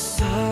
Sovereign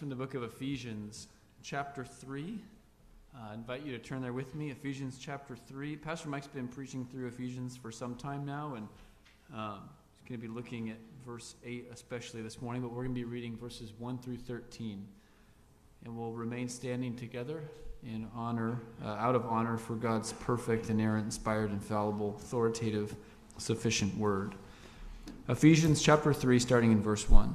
from the book of Ephesians, chapter 3. Uh, I invite you to turn there with me. Ephesians chapter 3. Pastor Mike's been preaching through Ephesians for some time now, and um, he's going to be looking at verse 8 especially this morning, but we're going to be reading verses 1 through 13. And we'll remain standing together in honor, uh, out of honor for God's perfect, inerrant, inspired, infallible, authoritative, sufficient word. Ephesians chapter 3, starting in verse 1.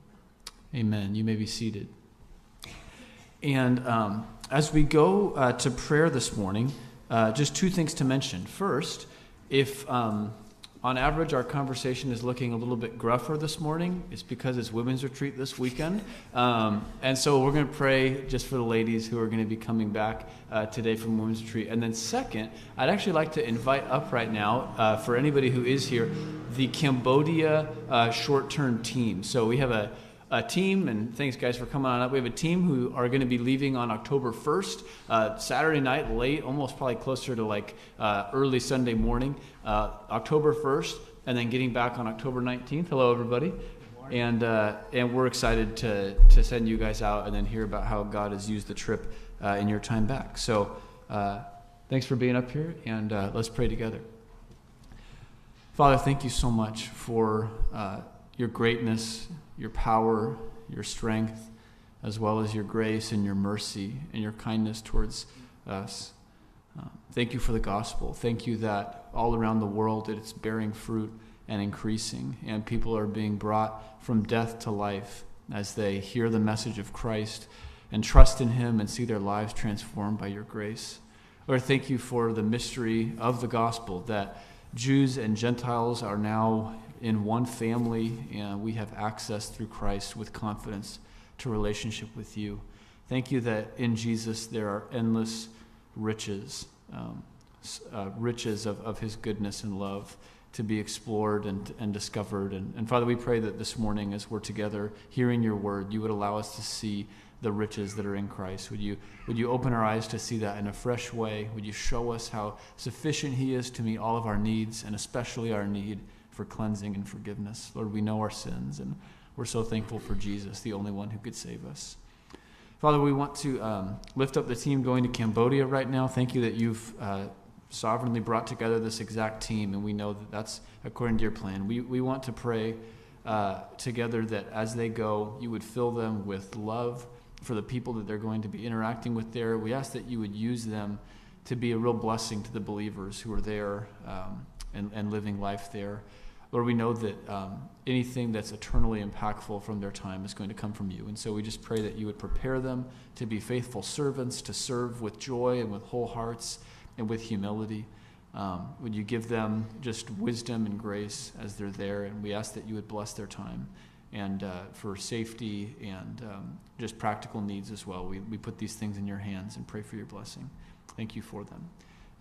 Amen. You may be seated. And um, as we go uh, to prayer this morning, uh, just two things to mention. First, if um, on average our conversation is looking a little bit gruffer this morning, it's because it's women's retreat this weekend. Um, and so we're going to pray just for the ladies who are going to be coming back uh, today from women's retreat. And then, second, I'd actually like to invite up right now, uh, for anybody who is here, the Cambodia uh, short term team. So we have a a team, and thanks guys for coming on up. We have a team who are going to be leaving on October 1st, uh, Saturday night, late, almost probably closer to like uh, early Sunday morning, uh, October 1st, and then getting back on October 19th. Hello, everybody. And, uh, and we're excited to, to send you guys out and then hear about how God has used the trip uh, in your time back. So uh, thanks for being up here, and let's pray together. Father, thank you so much for your greatness, your power, your strength, as well as your grace and your mercy and your kindness towards us. Uh, thank you for the gospel. Thank you that all around the world it's bearing fruit and increasing, and people are being brought from death to life as they hear the message of Christ and trust in Him and see their lives transformed by your grace. Lord, thank you for the mystery of the gospel that Jews and Gentiles are now in one family and we have access through Christ with confidence to relationship with you. Thank you that in Jesus there are endless riches, um, uh, riches of, of his goodness and love to be explored and, and discovered. And, and Father, we pray that this morning as we're together hearing your word, you would allow us to see the riches that are in Christ. Would you, would you open our eyes to see that in a fresh way? Would you show us how sufficient He is to meet all of our needs, and especially our need for cleansing and forgiveness? Lord, we know our sins, and we're so thankful for Jesus, the only one who could save us. Father, we want to um, lift up the team going to Cambodia right now. Thank you that you've uh, sovereignly brought together this exact team, and we know that that's according to your plan. We, we want to pray uh, together that as they go, you would fill them with love for the people that they're going to be interacting with there. We ask that you would use them to be a real blessing to the believers who are there um, and, and living life there. Lord, we know that um, anything that's eternally impactful from their time is going to come from you. And so we just pray that you would prepare them to be faithful servants, to serve with joy and with whole hearts and with humility. Um, would you give them just wisdom and grace as they're there? And we ask that you would bless their time and uh, for safety and um, just practical needs as well. We, we put these things in your hands and pray for your blessing. Thank you for them.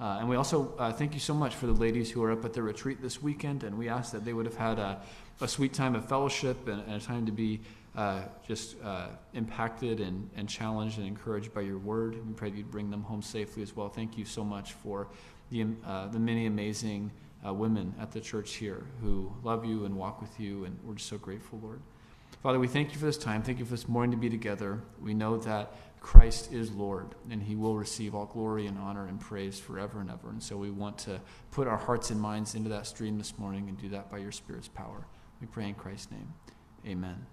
Uh, and we also uh, thank you so much for the ladies who are up at the retreat this weekend. And we ask that they would have had a, a sweet time of fellowship and, and a time to be uh, just uh, impacted and, and challenged and encouraged by your word. We pray that you'd bring them home safely as well. Thank you so much for the, uh, the many amazing uh, women at the church here who love you and walk with you, and we're just so grateful, Lord. Father, we thank you for this time. Thank you for this morning to be together. We know that Christ is Lord, and he will receive all glory and honor and praise forever and ever. And so we want to put our hearts and minds into that stream this morning and do that by your Spirit's power. We pray in Christ's name. Amen.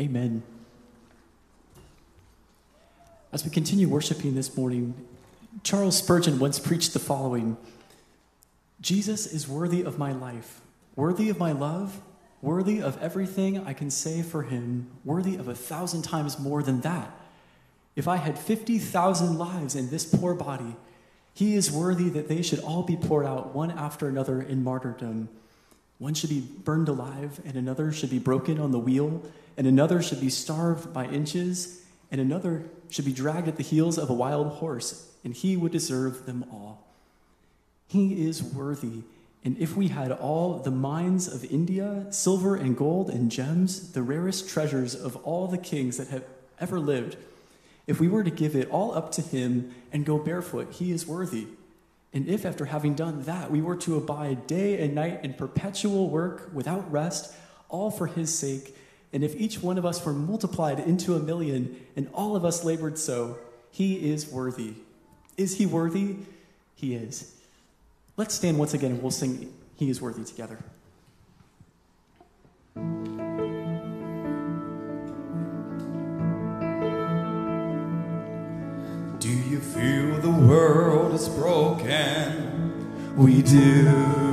Amen. As we continue worshiping this morning, Charles Spurgeon once preached the following Jesus is worthy of my life, worthy of my love, worthy of everything I can say for him, worthy of a thousand times more than that. If I had 50,000 lives in this poor body, he is worthy that they should all be poured out one after another in martyrdom. One should be burned alive, and another should be broken on the wheel, and another should be starved by inches, and another should be dragged at the heels of a wild horse, and he would deserve them all. He is worthy. And if we had all the mines of India, silver and gold and gems, the rarest treasures of all the kings that have ever lived, if we were to give it all up to him and go barefoot, he is worthy. And if after having done that, we were to abide day and night in perpetual work without rest, all for his sake, and if each one of us were multiplied into a million and all of us labored so, he is worthy. Is he worthy? He is. Let's stand once again and we'll sing He is Worthy together. Do you feel the world is broken? We do.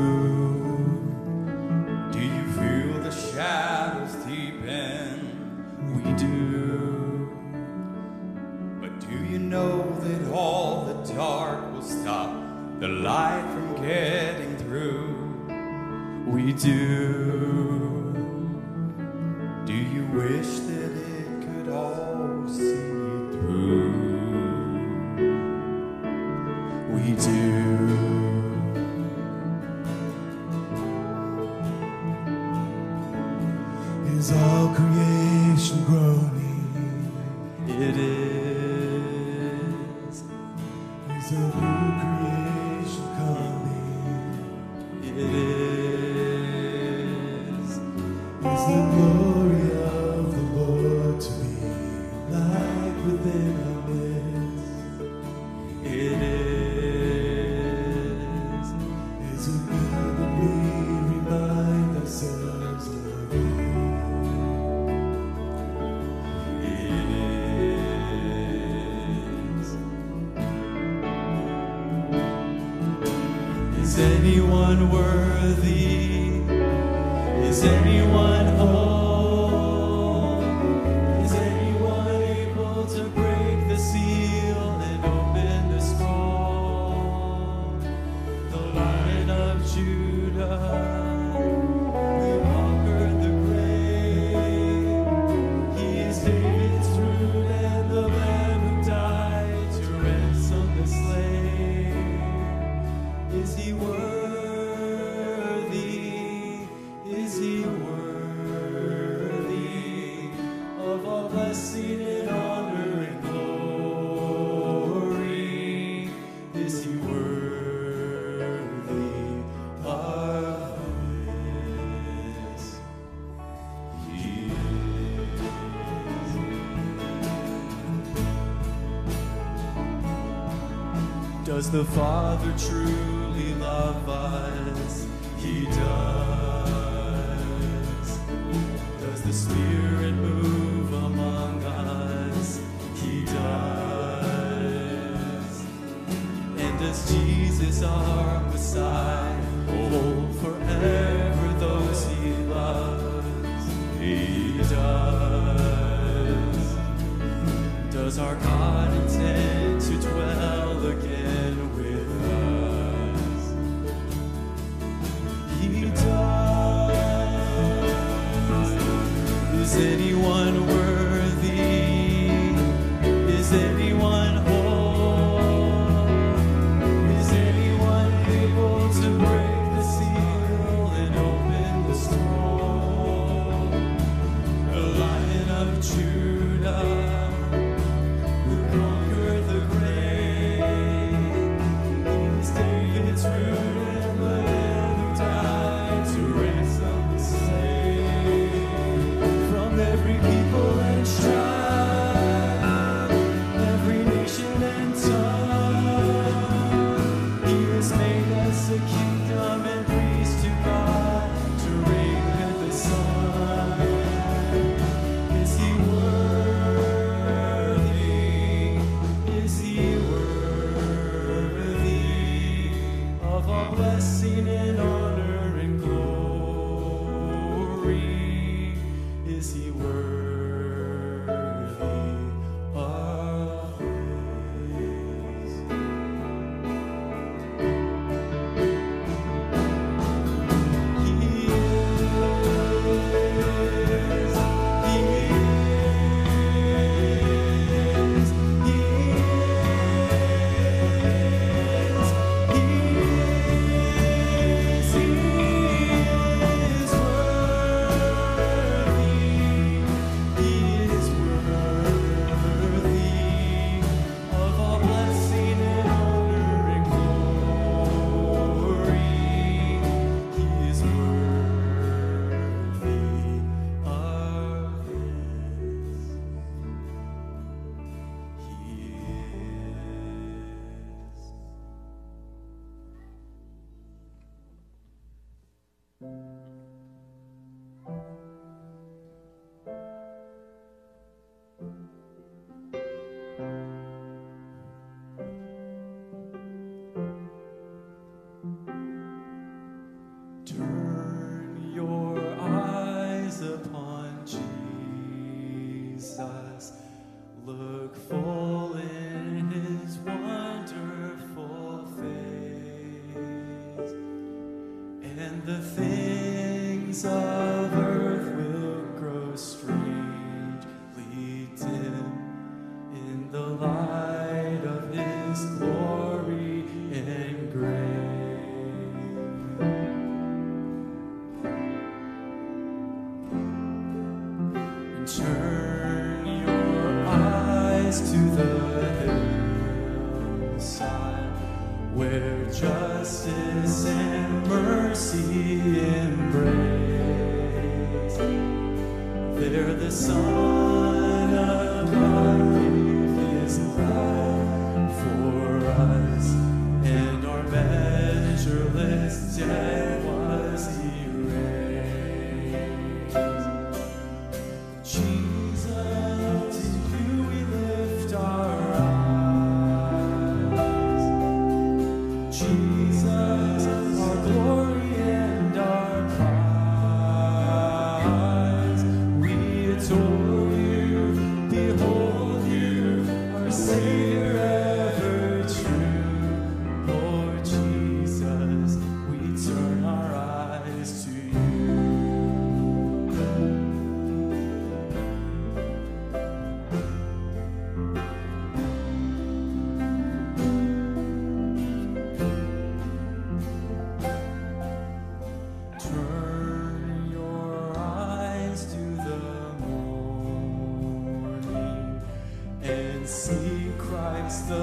Does the Father truly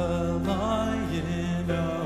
Christ the lion away.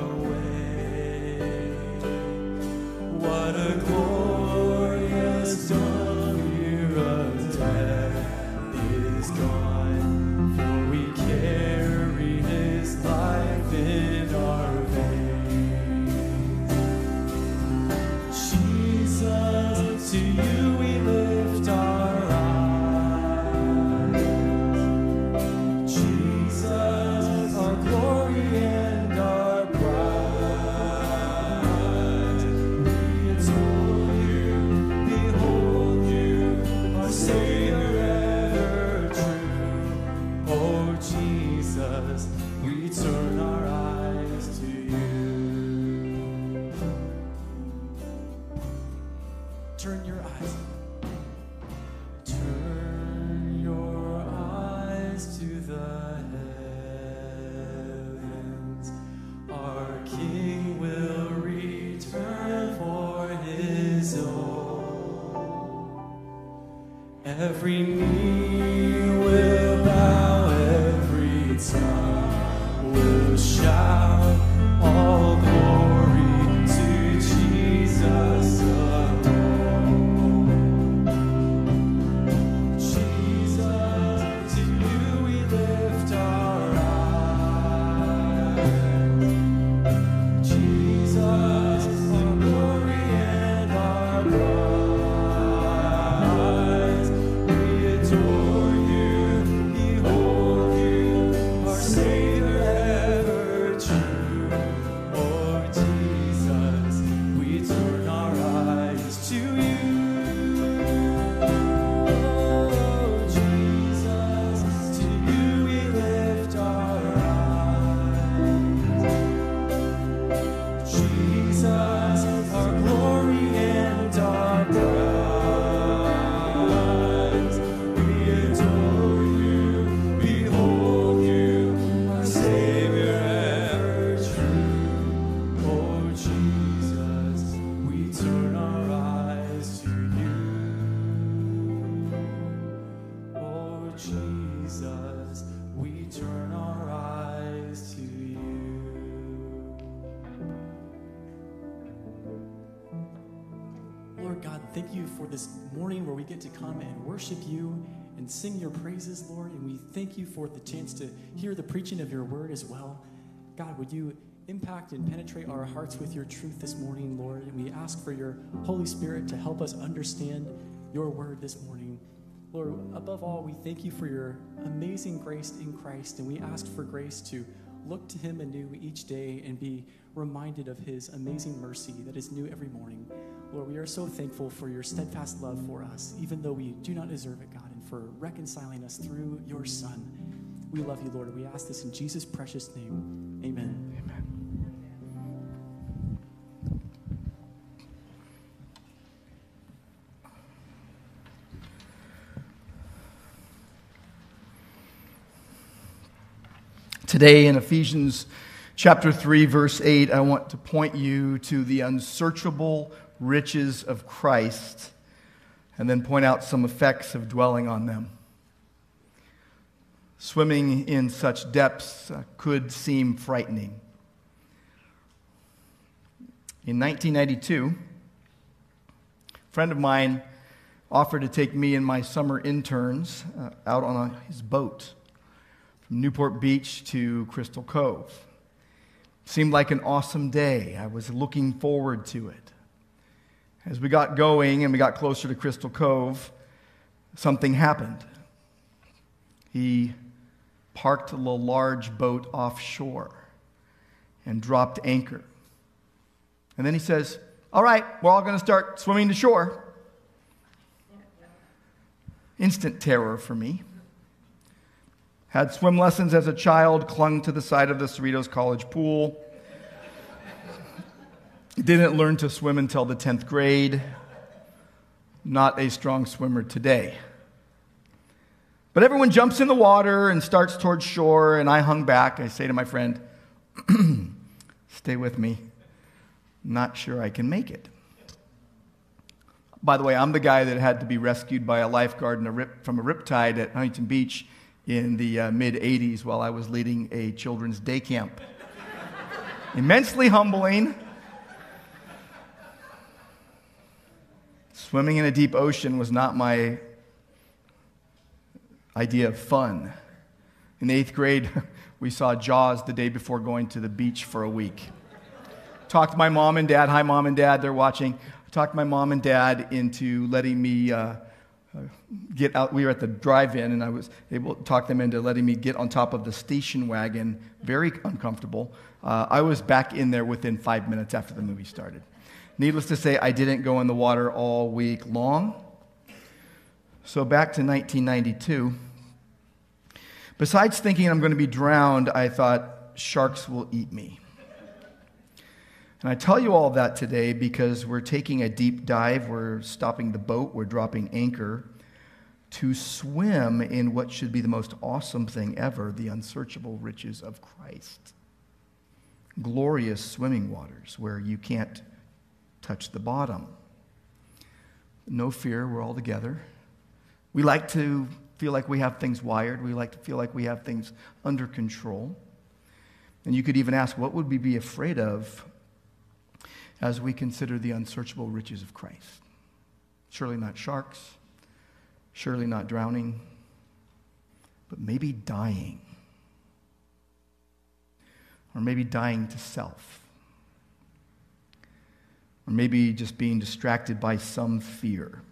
For this morning where we get to come and worship you and sing your praises, Lord. And we thank you for the chance to hear the preaching of your word as well. God, would you impact and penetrate our hearts with your truth this morning, Lord? And we ask for your Holy Spirit to help us understand your word this morning. Lord, above all, we thank you for your amazing grace in Christ, and we ask for grace to look to him anew each day and be reminded of his amazing mercy that is new every morning. Lord, we are so thankful for your steadfast love for us, even though we do not deserve it, God, and for reconciling us through your Son. We love you, Lord. We ask this in Jesus' precious name. Amen. Today in Ephesians chapter 3, verse 8, I want to point you to the unsearchable riches of Christ and then point out some effects of dwelling on them. Swimming in such depths uh, could seem frightening. In 1992, a friend of mine offered to take me and my summer interns uh, out on his boat from Newport Beach to Crystal Cove. Seemed like an awesome day. I was looking forward to it. As we got going and we got closer to Crystal Cove, something happened. He parked the large boat offshore and dropped anchor. And then he says, All right, we're all going to start swimming to shore. Instant terror for me. Had swim lessons as a child, clung to the side of the Cerritos College pool. Didn't learn to swim until the 10th grade. Not a strong swimmer today. But everyone jumps in the water and starts towards shore, and I hung back. I say to my friend, Stay with me. Not sure I can make it. By the way, I'm the guy that had to be rescued by a lifeguard a rip, from a riptide at Huntington Beach in the uh, mid 80s while I was leading a children's day camp. Immensely humbling. Swimming in a deep ocean was not my idea of fun. In eighth grade, we saw Jaws the day before going to the beach for a week. Talked my mom and dad. Hi, mom and dad, they're watching. Talked my mom and dad into letting me uh, uh, get out. We were at the drive in, and I was able to talk them into letting me get on top of the station wagon. Very uncomfortable. Uh, I was back in there within five minutes after the movie started. Needless to say, I didn't go in the water all week long. So back to 1992. Besides thinking I'm going to be drowned, I thought sharks will eat me. And I tell you all that today because we're taking a deep dive, we're stopping the boat, we're dropping anchor to swim in what should be the most awesome thing ever the unsearchable riches of Christ. Glorious swimming waters where you can't touch the bottom. No fear, we're all together. We like to feel like we have things wired, we like to feel like we have things under control. And you could even ask, what would we be afraid of as we consider the unsearchable riches of Christ? Surely not sharks, surely not drowning, but maybe dying. Or maybe dying to self. Or maybe just being distracted by some fear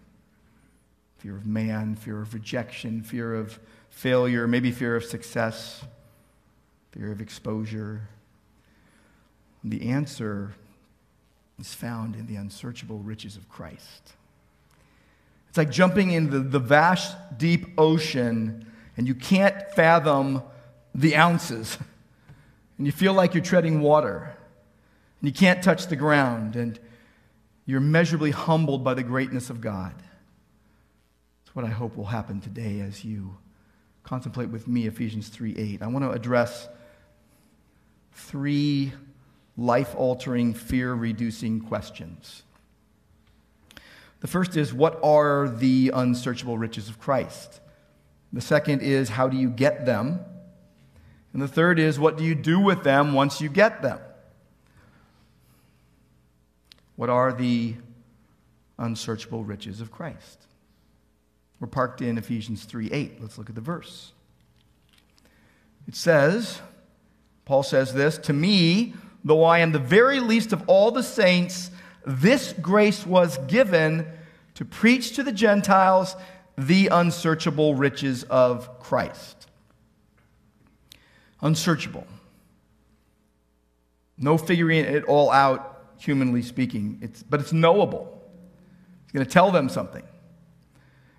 fear of man, fear of rejection, fear of failure, maybe fear of success, fear of exposure. And the answer is found in the unsearchable riches of Christ. It's like jumping into the vast, deep ocean, and you can't fathom the ounces. And you feel like you're treading water, and you can't touch the ground, and you're measurably humbled by the greatness of God That's what I hope will happen today as you contemplate with me Ephesians 3 8. I want to address three life altering, fear reducing questions. The first is, What are the unsearchable riches of Christ? The second is, How do you get them? And the third is, What do you do with them once you get them? What are the unsearchable riches of Christ? We're parked in Ephesians 3 8. Let's look at the verse. It says, Paul says this To me, though I am the very least of all the saints, this grace was given to preach to the Gentiles the unsearchable riches of Christ. Unsearchable. No figuring it all out, humanly speaking, it's, but it's knowable. It's going to tell them something.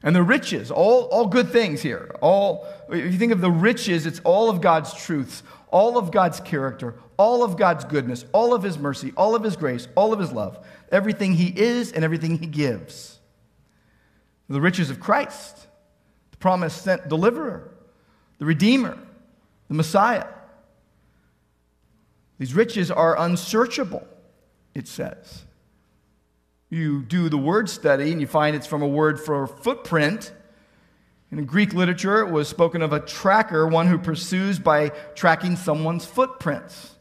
And the riches, all, all good things here. All, if you think of the riches, it's all of God's truths, all of God's character, all of God's goodness, all of His mercy, all of His grace, all of His love, everything He is and everything He gives. The riches of Christ, the promised sent deliverer, the Redeemer, the Messiah. These riches are unsearchable, it says. You do the word study and you find it's from a word for footprint. In Greek literature, it was spoken of a tracker, one who pursues by tracking someone's footprints.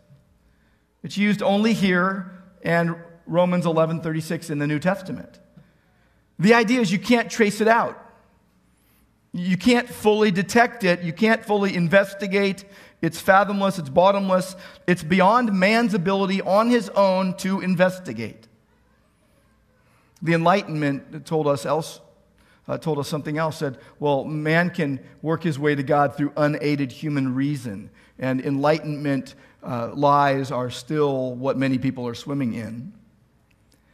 It's used only here and Romans 11:36 in the New Testament. The idea is you can't trace it out. You can't fully detect it. You can't fully investigate. It's fathomless. It's bottomless. It's beyond man's ability on his own to investigate. The Enlightenment told us else, uh, told us something else. Said, well, man can work his way to God through unaided human reason, and Enlightenment uh, lies are still what many people are swimming in.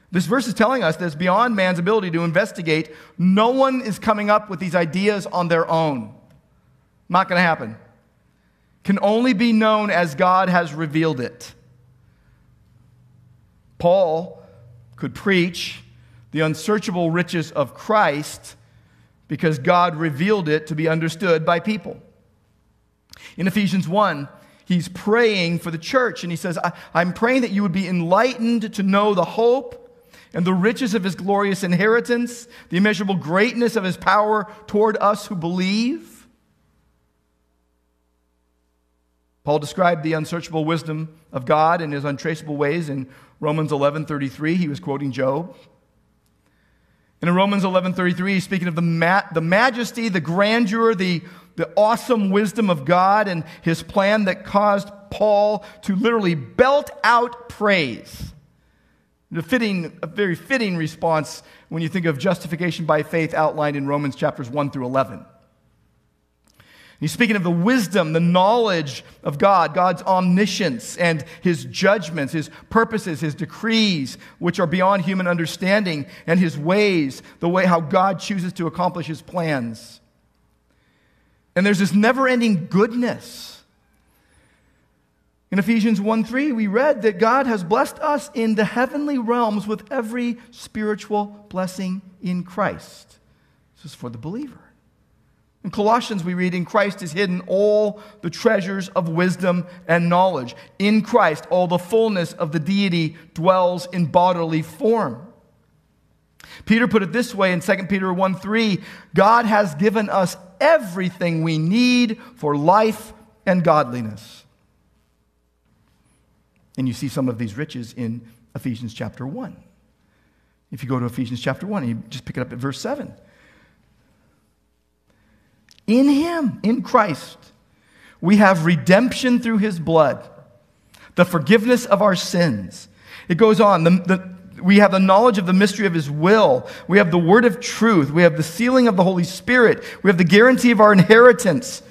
This verse is telling us that it's beyond man's ability to investigate. No one is coming up with these ideas on their own. Not going to happen. Can only be known as God has revealed it. Paul could preach the unsearchable riches of Christ because God revealed it to be understood by people. In Ephesians 1, he's praying for the church and he says, I'm praying that you would be enlightened to know the hope and the riches of his glorious inheritance, the immeasurable greatness of his power toward us who believe. Paul described the unsearchable wisdom of God and his untraceable ways in Romans 11:33. He was quoting Job. And in Romans 11:33, he's speaking of the, ma- the majesty, the grandeur, the, the awesome wisdom of God and his plan that caused Paul to literally belt out praise. A fitting, a very fitting response when you think of justification by faith outlined in Romans chapters 1 through 11. He's speaking of the wisdom, the knowledge of God, God's omniscience and his judgments, his purposes, his decrees, which are beyond human understanding, and his ways, the way how God chooses to accomplish his plans. And there's this never ending goodness. In Ephesians 1 3, we read that God has blessed us in the heavenly realms with every spiritual blessing in Christ. This is for the believer. In Colossians, we read, In Christ is hidden all the treasures of wisdom and knowledge. In Christ, all the fullness of the deity dwells in bodily form. Peter put it this way in 2 Peter 1 3 God has given us everything we need for life and godliness. And you see some of these riches in Ephesians chapter 1. If you go to Ephesians chapter 1, you just pick it up at verse 7. In Him, in Christ, we have redemption through His blood, the forgiveness of our sins. It goes on. The, the, we have the knowledge of the mystery of His will. We have the word of truth. We have the sealing of the Holy Spirit. We have the guarantee of our inheritance.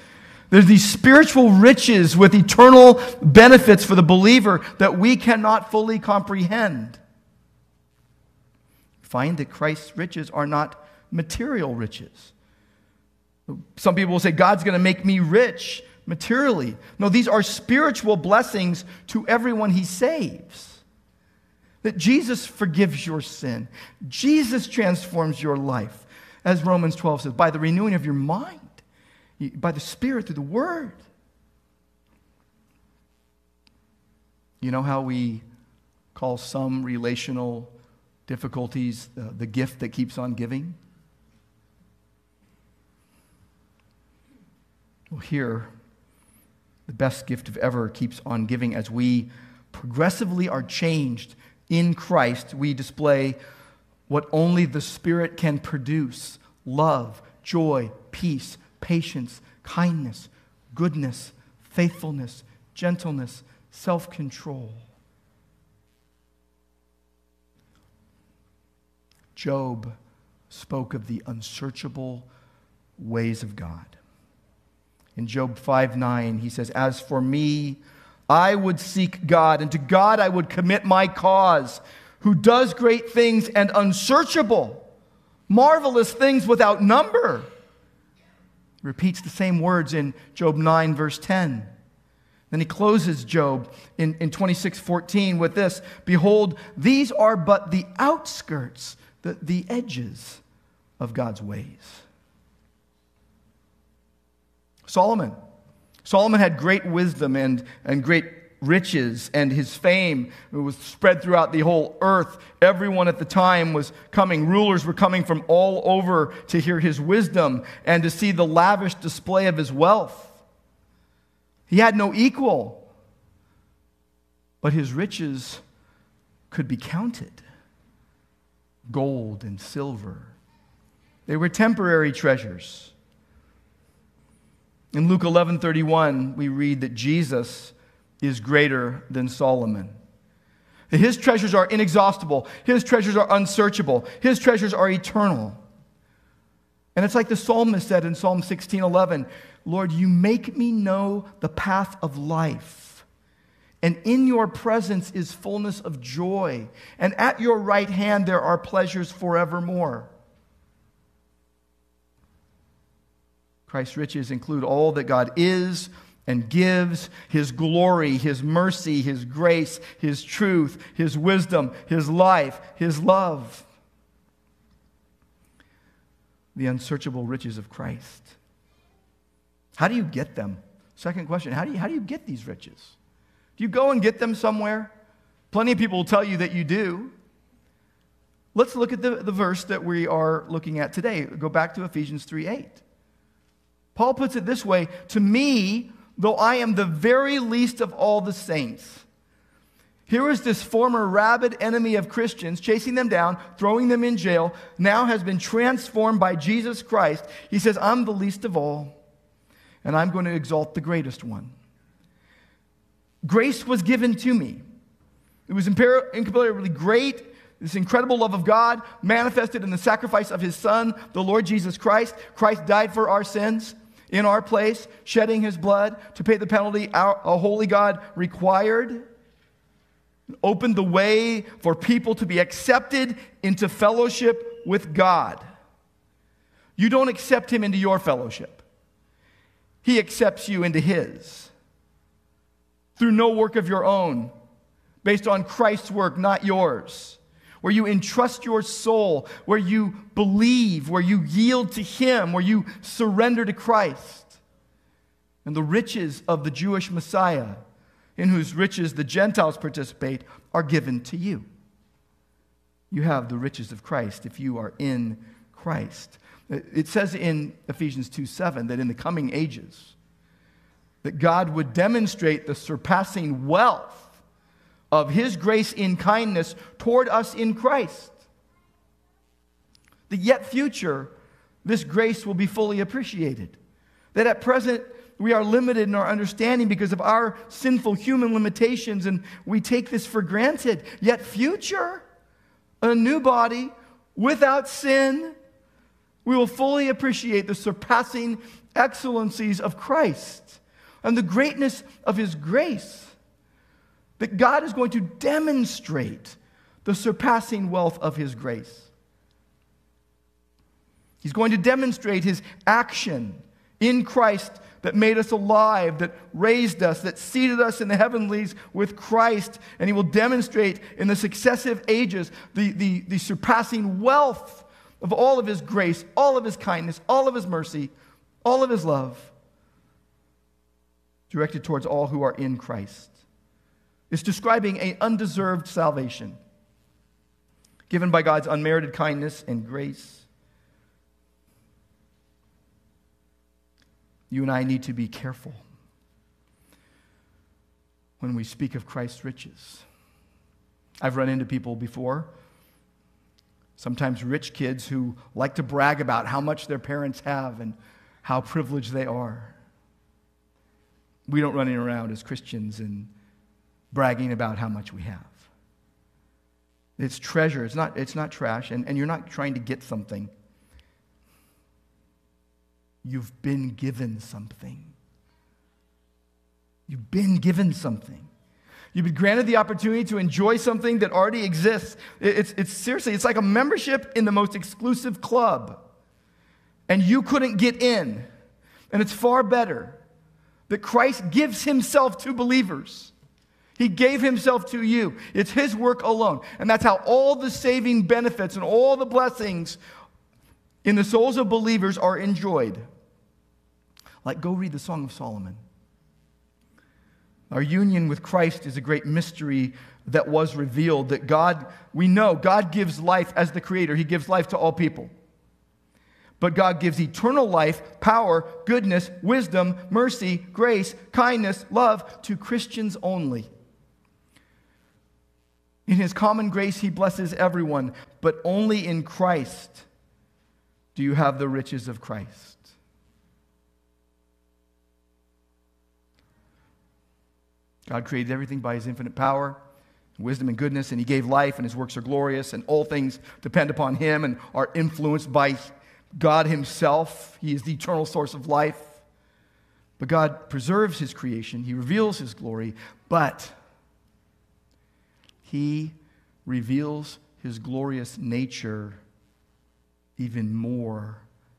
There's these spiritual riches with eternal benefits for the believer that we cannot fully comprehend. Find that Christ's riches are not material riches. Some people will say, God's going to make me rich materially. No, these are spiritual blessings to everyone he saves. That Jesus forgives your sin, Jesus transforms your life, as Romans 12 says, by the renewing of your mind, by the Spirit, through the Word. You know how we call some relational difficulties uh, the gift that keeps on giving? Well, here, the best gift of ever keeps on giving as we progressively are changed in Christ. We display what only the Spirit can produce love, joy, peace, patience, kindness, goodness, faithfulness, gentleness, self control. Job spoke of the unsearchable ways of God. In Job 5 9, he says, As for me, I would seek God, and to God I would commit my cause, who does great things and unsearchable, marvelous things without number. He repeats the same words in Job 9, verse 10. Then he closes Job in, in 26 14 with this Behold, these are but the outskirts, the, the edges of God's ways. Solomon. Solomon had great wisdom and, and great riches, and his fame was spread throughout the whole earth. Everyone at the time was coming. Rulers were coming from all over to hear his wisdom and to see the lavish display of his wealth. He had no equal, but his riches could be counted gold and silver. They were temporary treasures. In Luke 11:31, we read that Jesus is greater than Solomon. His treasures are inexhaustible. His treasures are unsearchable. His treasures are eternal. And it's like the psalmist said in Psalm 16:11, "Lord, you make me know the path of life. And in your presence is fullness of joy, and at your right hand there are pleasures forevermore." Christ's riches include all that God is and gives His glory, His mercy, His grace, His truth, His wisdom, His life, His love. The unsearchable riches of Christ. How do you get them? Second question How do you, how do you get these riches? Do you go and get them somewhere? Plenty of people will tell you that you do. Let's look at the, the verse that we are looking at today. Go back to Ephesians 3 8. Paul puts it this way To me, though I am the very least of all the saints. Here is this former rabid enemy of Christians, chasing them down, throwing them in jail, now has been transformed by Jesus Christ. He says, I'm the least of all, and I'm going to exalt the greatest one. Grace was given to me. It was incomparably great, this incredible love of God manifested in the sacrifice of his Son, the Lord Jesus Christ. Christ died for our sins in our place, shedding his blood to pay the penalty our, a holy God required. Opened the way for people to be accepted into fellowship with God. You don't accept him into your fellowship, he accepts you into his through no work of your own, based on Christ's work, not yours. Where you entrust your soul, where you believe, where you yield to Him, where you surrender to Christ. And the riches of the Jewish Messiah, in whose riches the Gentiles participate, are given to you. You have the riches of Christ if you are in Christ. It says in Ephesians 2 7 that in the coming ages, that God would demonstrate the surpassing wealth of his grace in kindness toward us in Christ. The yet future, this grace will be fully appreciated. That at present, we are limited in our understanding because of our sinful human limitations, and we take this for granted. Yet, future, a new body without sin, we will fully appreciate the surpassing excellencies of Christ and the greatness of his grace. That God is going to demonstrate the surpassing wealth of his grace. He's going to demonstrate his action in Christ that made us alive, that raised us, that seated us in the heavenlies with Christ. And he will demonstrate in the successive ages the, the, the surpassing wealth of all of his grace, all of his kindness, all of his mercy, all of his love directed towards all who are in Christ. It's describing an undeserved salvation given by God's unmerited kindness and grace. You and I need to be careful when we speak of Christ's riches. I've run into people before, sometimes rich kids who like to brag about how much their parents have and how privileged they are we don't run around as Christians and bragging about how much we have. It's treasure, it's not, it's not trash, and, and you're not trying to get something. You've been given something. You've been given something. You've been granted the opportunity to enjoy something that already exists. It's, it's seriously, it's like a membership in the most exclusive club. And you couldn't get in. And it's far better that Christ gives himself to believers. He gave himself to you. It's his work alone. And that's how all the saving benefits and all the blessings in the souls of believers are enjoyed. Like, go read the Song of Solomon. Our union with Christ is a great mystery that was revealed that God, we know God gives life as the creator, He gives life to all people. But God gives eternal life, power, goodness, wisdom, mercy, grace, kindness, love to Christians only. In His common grace, He blesses everyone, but only in Christ do you have the riches of Christ. God created everything by His infinite power wisdom and goodness, and he gave life, and his works are glorious, and all things depend upon him and are influenced by God Himself. He is the eternal source of life. But God preserves His creation, He reveals His glory, but He reveals His glorious nature even more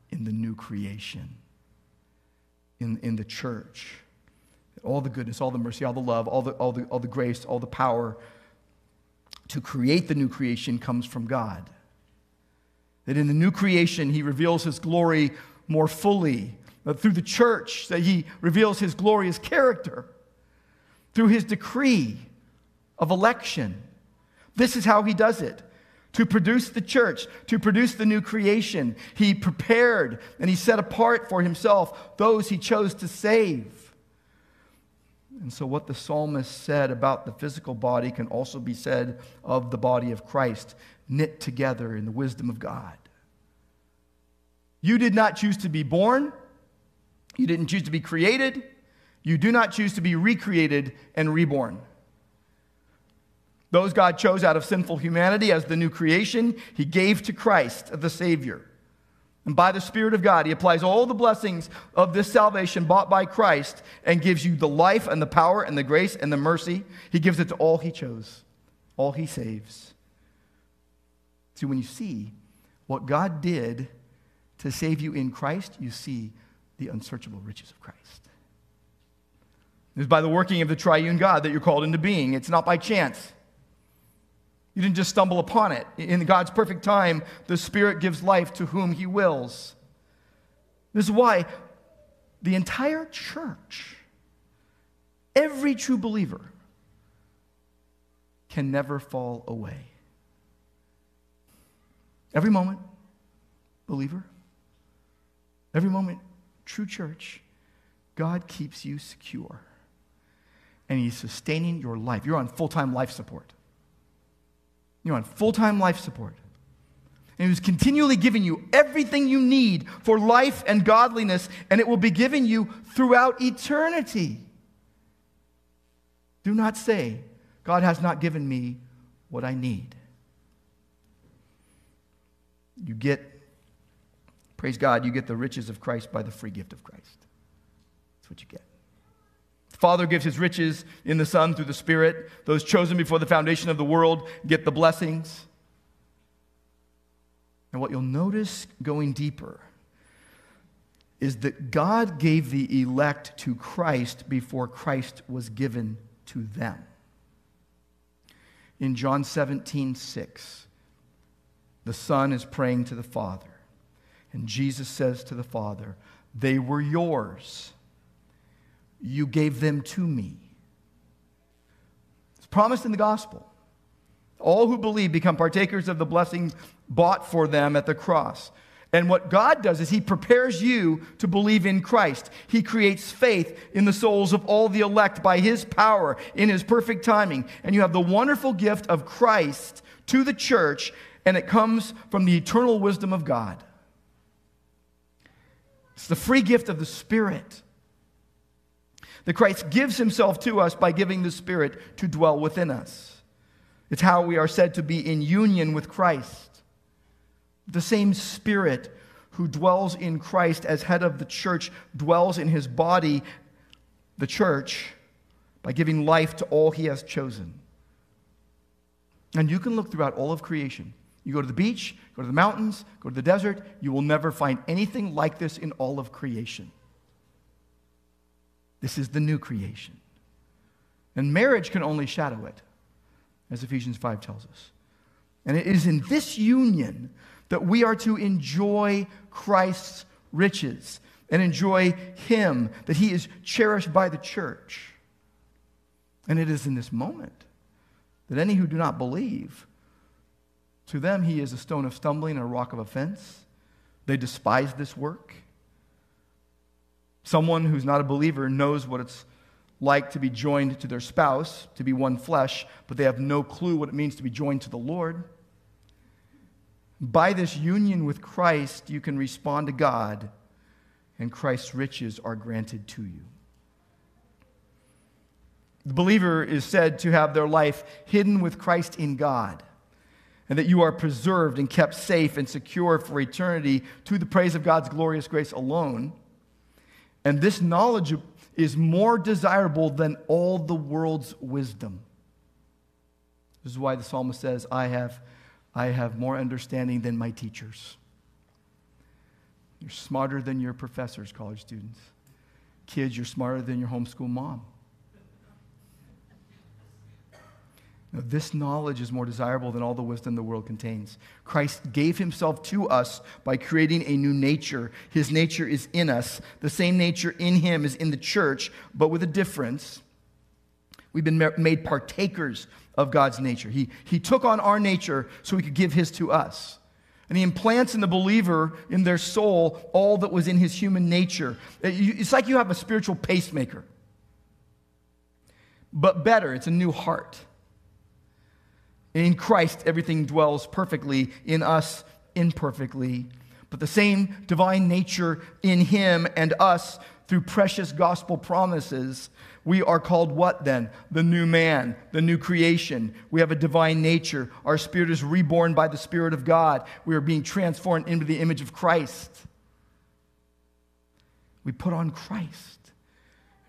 in the new creation, in, in the church. All the goodness, all the mercy, all the love, all the, all, the, all the grace, all the power to create the new creation comes from God. That in the new creation, he reveals his glory more fully. That through the church, that he reveals his glorious character. Through his decree of election. This is how he does it. To produce the church, to produce the new creation, he prepared and he set apart for himself those he chose to save. And so, what the psalmist said about the physical body can also be said of the body of Christ, knit together in the wisdom of God. You did not choose to be born, you didn't choose to be created, you do not choose to be recreated and reborn. Those God chose out of sinful humanity as the new creation, He gave to Christ, the Savior. And by the Spirit of God, He applies all the blessings of this salvation bought by Christ and gives you the life and the power and the grace and the mercy. He gives it to all He chose, all He saves. See, when you see what God did to save you in Christ, you see the unsearchable riches of Christ. It's by the working of the triune God that you're called into being. It's not by chance. You didn't just stumble upon it. In God's perfect time, the Spirit gives life to whom He wills. This is why the entire church, every true believer, can never fall away. Every moment, believer, every moment, true church, God keeps you secure. And He's sustaining your life. You're on full time life support. You're on full time life support. And He's continually giving you everything you need for life and godliness, and it will be given you throughout eternity. Do not say, God has not given me what I need. You get, praise God, you get the riches of Christ by the free gift of Christ. That's what you get. The Father gives his riches in the Son through the Spirit. Those chosen before the foundation of the world get the blessings. And what you'll notice going deeper is that God gave the elect to Christ before Christ was given to them. In John 17, 6, the Son is praying to the Father. And Jesus says to the Father, They were yours. You gave them to me. It's promised in the gospel. All who believe become partakers of the blessing bought for them at the cross. And what God does is He prepares you to believe in Christ. He creates faith in the souls of all the elect by His power, in His perfect timing. And you have the wonderful gift of Christ to the church, and it comes from the eternal wisdom of God. It's the free gift of the Spirit. That Christ gives Himself to us by giving the Spirit to dwell within us. It's how we are said to be in union with Christ. The same Spirit who dwells in Christ as head of the church dwells in his body, the church, by giving life to all he has chosen. And you can look throughout all of creation. You go to the beach, go to the mountains, go to the desert, you will never find anything like this in all of creation. This is the new creation. And marriage can only shadow it, as Ephesians 5 tells us. And it is in this union that we are to enjoy Christ's riches and enjoy Him, that He is cherished by the church. And it is in this moment that any who do not believe, to them He is a stone of stumbling and a rock of offense. They despise this work. Someone who's not a believer knows what it's like to be joined to their spouse, to be one flesh, but they have no clue what it means to be joined to the Lord. By this union with Christ, you can respond to God, and Christ's riches are granted to you. The believer is said to have their life hidden with Christ in God, and that you are preserved and kept safe and secure for eternity to the praise of God's glorious grace alone. And this knowledge is more desirable than all the world's wisdom. This is why the psalmist says, I have I have more understanding than my teachers. You're smarter than your professors, college students. Kids, you're smarter than your homeschool mom. This knowledge is more desirable than all the wisdom the world contains. Christ gave himself to us by creating a new nature. His nature is in us. The same nature in him is in the church, but with a difference. We've been made partakers of God's nature. He, he took on our nature so he could give his to us. And he implants in the believer, in their soul, all that was in his human nature. Uh, it's like you have a spiritual pacemaker. but better. It's a new heart. In Christ, everything dwells perfectly, in us, imperfectly. But the same divine nature in Him and us through precious gospel promises, we are called what then? The new man, the new creation. We have a divine nature. Our spirit is reborn by the Spirit of God. We are being transformed into the image of Christ. We put on Christ.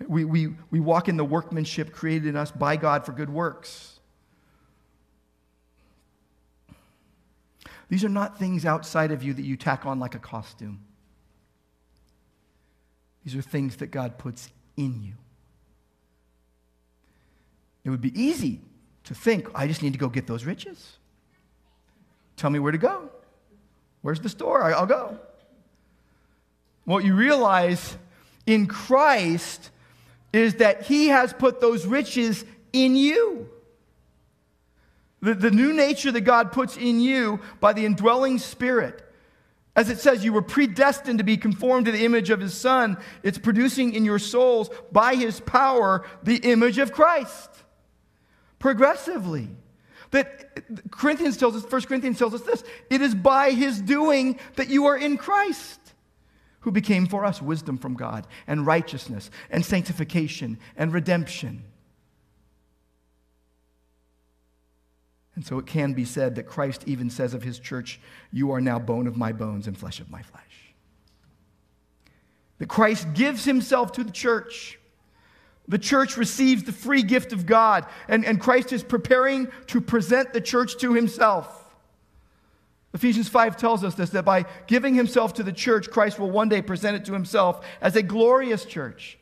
We, we, we walk in the workmanship created in us by God for good works. These are not things outside of you that you tack on like a costume. These are things that God puts in you. It would be easy to think, I just need to go get those riches. Tell me where to go. Where's the store? I'll go. What you realize in Christ is that He has put those riches in you. The, the new nature that God puts in you by the indwelling Spirit. As it says, you were predestined to be conformed to the image of His Son. It's producing in your souls, by His power, the image of Christ. Progressively. That Corinthians tells us, 1 Corinthians tells us this it is by His doing that you are in Christ who became for us wisdom from God and righteousness and sanctification and redemption. And so it can be said that Christ even says of his church, You are now bone of my bones and flesh of my flesh. That Christ gives himself to the church. The church receives the free gift of God, and, and Christ is preparing to present the church to himself. Ephesians 5 tells us this that by giving himself to the church, Christ will one day present it to himself as a glorious church.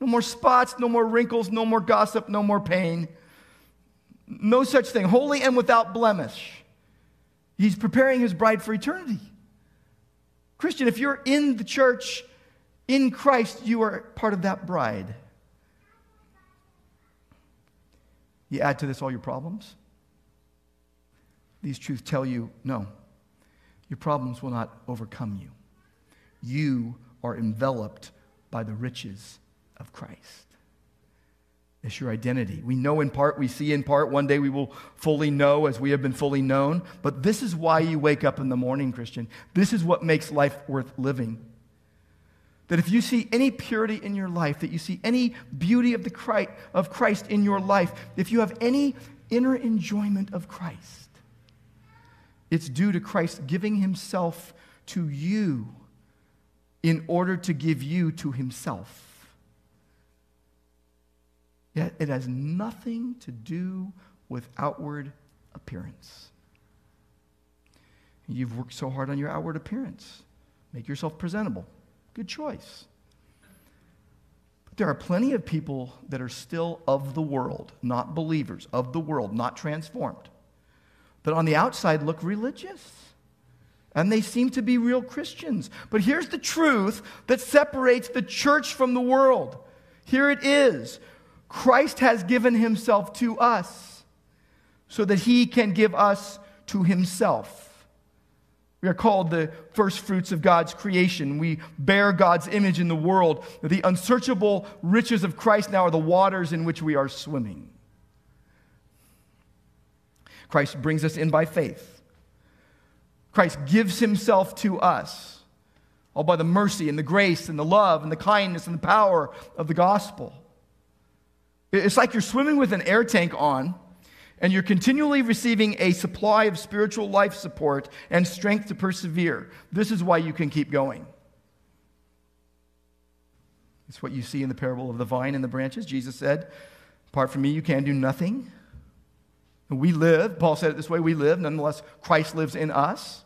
No more spots, no more wrinkles, no more gossip, no more pain. No such thing. Holy and without blemish. He's preparing his bride for eternity. Christian, if you're in the church in Christ, you are part of that bride. You add to this all your problems? These truths tell you no your problems will not overcome you. You are enveloped by the riches of Christ. It's your identity. We know in part, we see in part. One day we will fully know as we have been fully known. But this is why you wake up in the morning, Christian. This is what makes life worth living. That if you see any purity in your life, that you see any beauty of, the Christ, of Christ in your life, if you have any inner enjoyment of Christ, it's due to Christ giving himself to you in order to give you to himself. It has nothing to do with outward appearance. You've worked so hard on your outward appearance. Make yourself presentable. Good choice. But there are plenty of people that are still of the world, not believers, of the world, not transformed that on the outside look religious. And they seem to be real Christians. But here's the truth that separates the church from the world. Here it is Christ has given himself to us so that he can give us to himself. We are called the first fruits of God's creation. We bear God's image in the world. The unsearchable riches of Christ now are the waters in which we are swimming. Christ brings us in by faith. Christ gives himself to us, all by the mercy and the grace and the love and the kindness and the power of the gospel. It's like you're swimming with an air tank on, and you're continually receiving a supply of spiritual life support and strength to persevere. This is why you can keep going. It's what you see in the parable of the vine and the branches. Jesus said, Apart from me, you can do nothing. We live, Paul said it this way we live, nonetheless, Christ lives in us.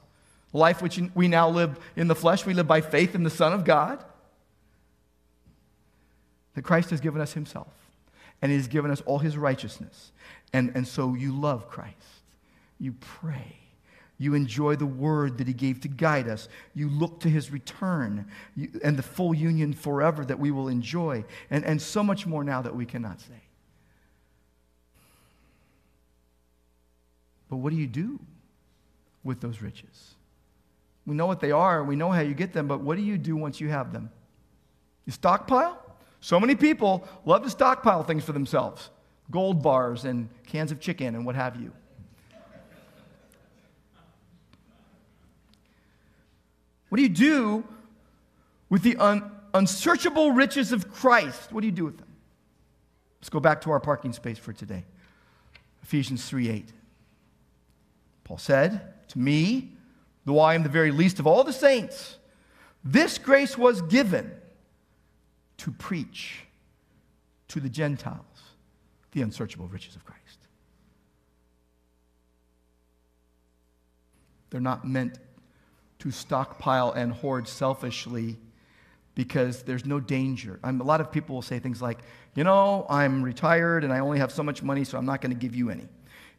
Life which we now live in the flesh, we live by faith in the Son of God. That Christ has given us himself, and he has given us all his righteousness. And, and so you love Christ. You pray. You enjoy the word that he gave to guide us. You look to his return you, and the full union forever that we will enjoy, and, and so much more now that we cannot say. But what do you do with those riches? We know what they are, we know how you get them, but what do you do once you have them? You stockpile? So many people love to stockpile things for themselves. gold bars and cans of chicken and what have you. What do you do with the un- unsearchable riches of Christ? What do you do with them? Let's go back to our parking space for today. Ephesians 3 8. Paul said, To me, though I am the very least of all the saints, this grace was given to preach to the Gentiles the unsearchable riches of Christ. They're not meant to stockpile and hoard selfishly because there's no danger. I'm, a lot of people will say things like, you know, I'm retired and I only have so much money, so I'm not going to give you any.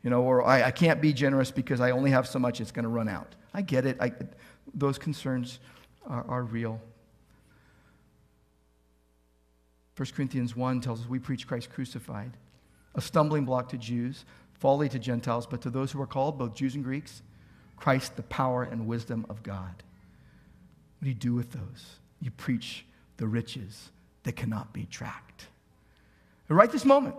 You know, or I, I can't be generous because I only have so much, it's going to run out. I get it. I, those concerns are, are real. 1 Corinthians 1 tells us we preach Christ crucified, a stumbling block to Jews, folly to Gentiles, but to those who are called, both Jews and Greeks, Christ, the power and wisdom of God. What do you do with those? You preach the riches that cannot be tracked. Right this moment,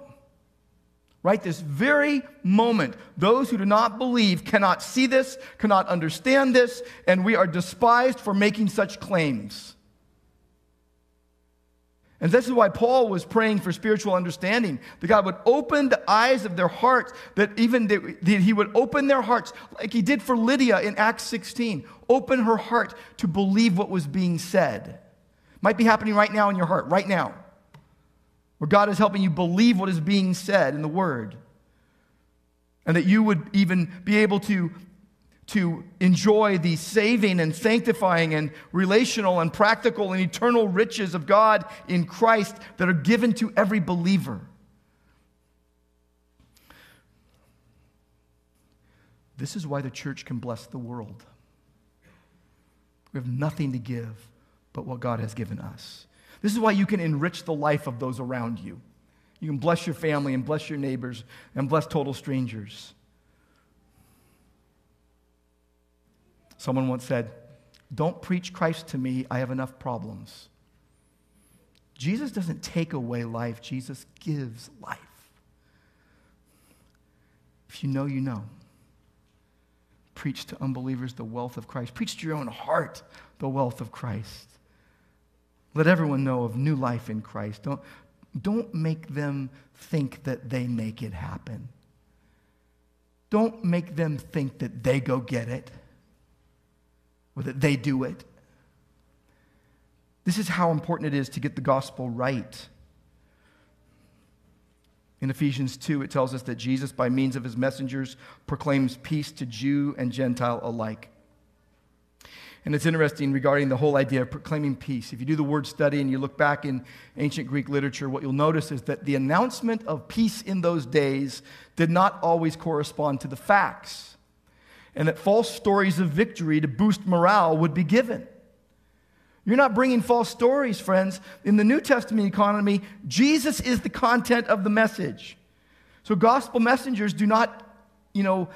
right this very moment, those who do not believe cannot see this, cannot understand this, and we are despised for making such claims. And this is why Paul was praying for spiritual understanding, that God would open the eyes of their hearts, that even that he would open their hearts, like he did for Lydia in Acts 16, open her heart to believe what was being said. Might be happening right now in your heart, right now, where God is helping you believe what is being said in the Word. And that you would even be able to to enjoy the saving and sanctifying and relational and practical and eternal riches of God in Christ that are given to every believer. This is why the church can bless the world. We have nothing to give but what God has given us. This is why you can enrich the life of those around you. You can bless your family and bless your neighbors and bless total strangers. Someone once said, Don't preach Christ to me, I have enough problems. Jesus doesn't take away life, Jesus gives life. If you know, you know. Preach to unbelievers the wealth of Christ. Preach to your own heart the wealth of Christ. Let everyone know of new life in Christ. Don't, don't make them think that they make it happen. Don't make them think that they go get it or that they do it. This is how important it is to get the gospel right. In Ephesians 2, it tells us that Jesus, by means of his messengers, proclaims peace to Jew and Gentile alike. And it's interesting regarding the whole idea of proclaiming peace. If you do the word study and you look back in ancient Greek literature, what you'll notice is that the announcement of peace in those days did not always correspond to the facts and that false stories of victory to boost morale would be given. You're not bringing false stories, friends. In the New Testament economy, Jesus is the content of the message. So gospel messengers do not, you know,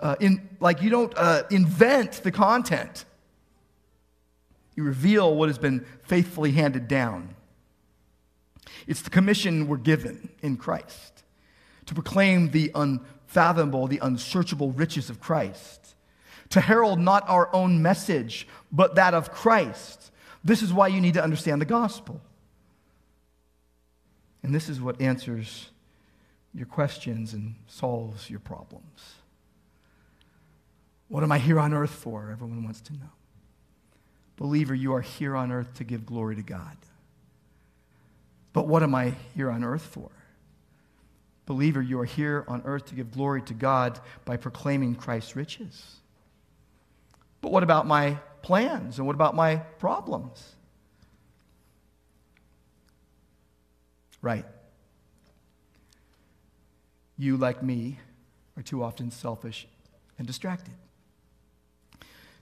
uh, in, like you don't uh, invent the content. You reveal what has been faithfully handed down. It's the commission we're given in Christ to proclaim the un, unfathomable, the unsearchable riches of Christ, to herald not our own message, but that of Christ. This is why you need to understand the gospel. And this is what answers your questions and solves your problems. What am I here on earth for? Everyone wants to know. Believer, you are here on earth to give glory to God. But what am I here on earth for? Believer, you are here on earth to give glory to God by proclaiming Christ's riches. But what about my plans and what about my problems? Right. You, like me, are too often selfish and distracted.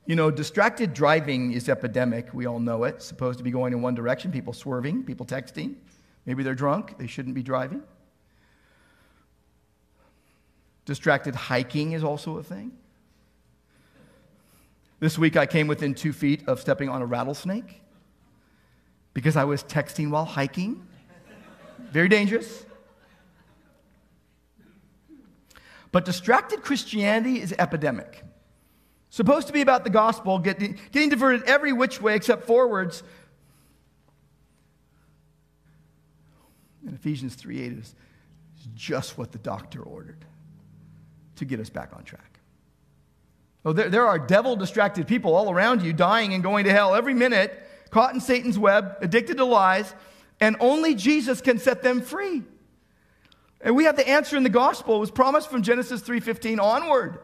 You know, distracted driving is epidemic. We all know it. Supposed to be going in one direction, people swerving, people texting. Maybe they're drunk, they shouldn't be driving. Distracted hiking is also a thing. This week I came within two feet of stepping on a rattlesnake because I was texting while hiking. Very dangerous. But distracted Christianity is epidemic. Supposed to be about the gospel, getting, getting diverted every which way except forwards. And Ephesians 3 8 is just what the doctor ordered to get us back on track. Oh, there, there are devil distracted people all around you dying and going to hell every minute, caught in Satan's web, addicted to lies, and only Jesus can set them free. And we have the answer in the gospel. It was promised from Genesis 3:15 onward.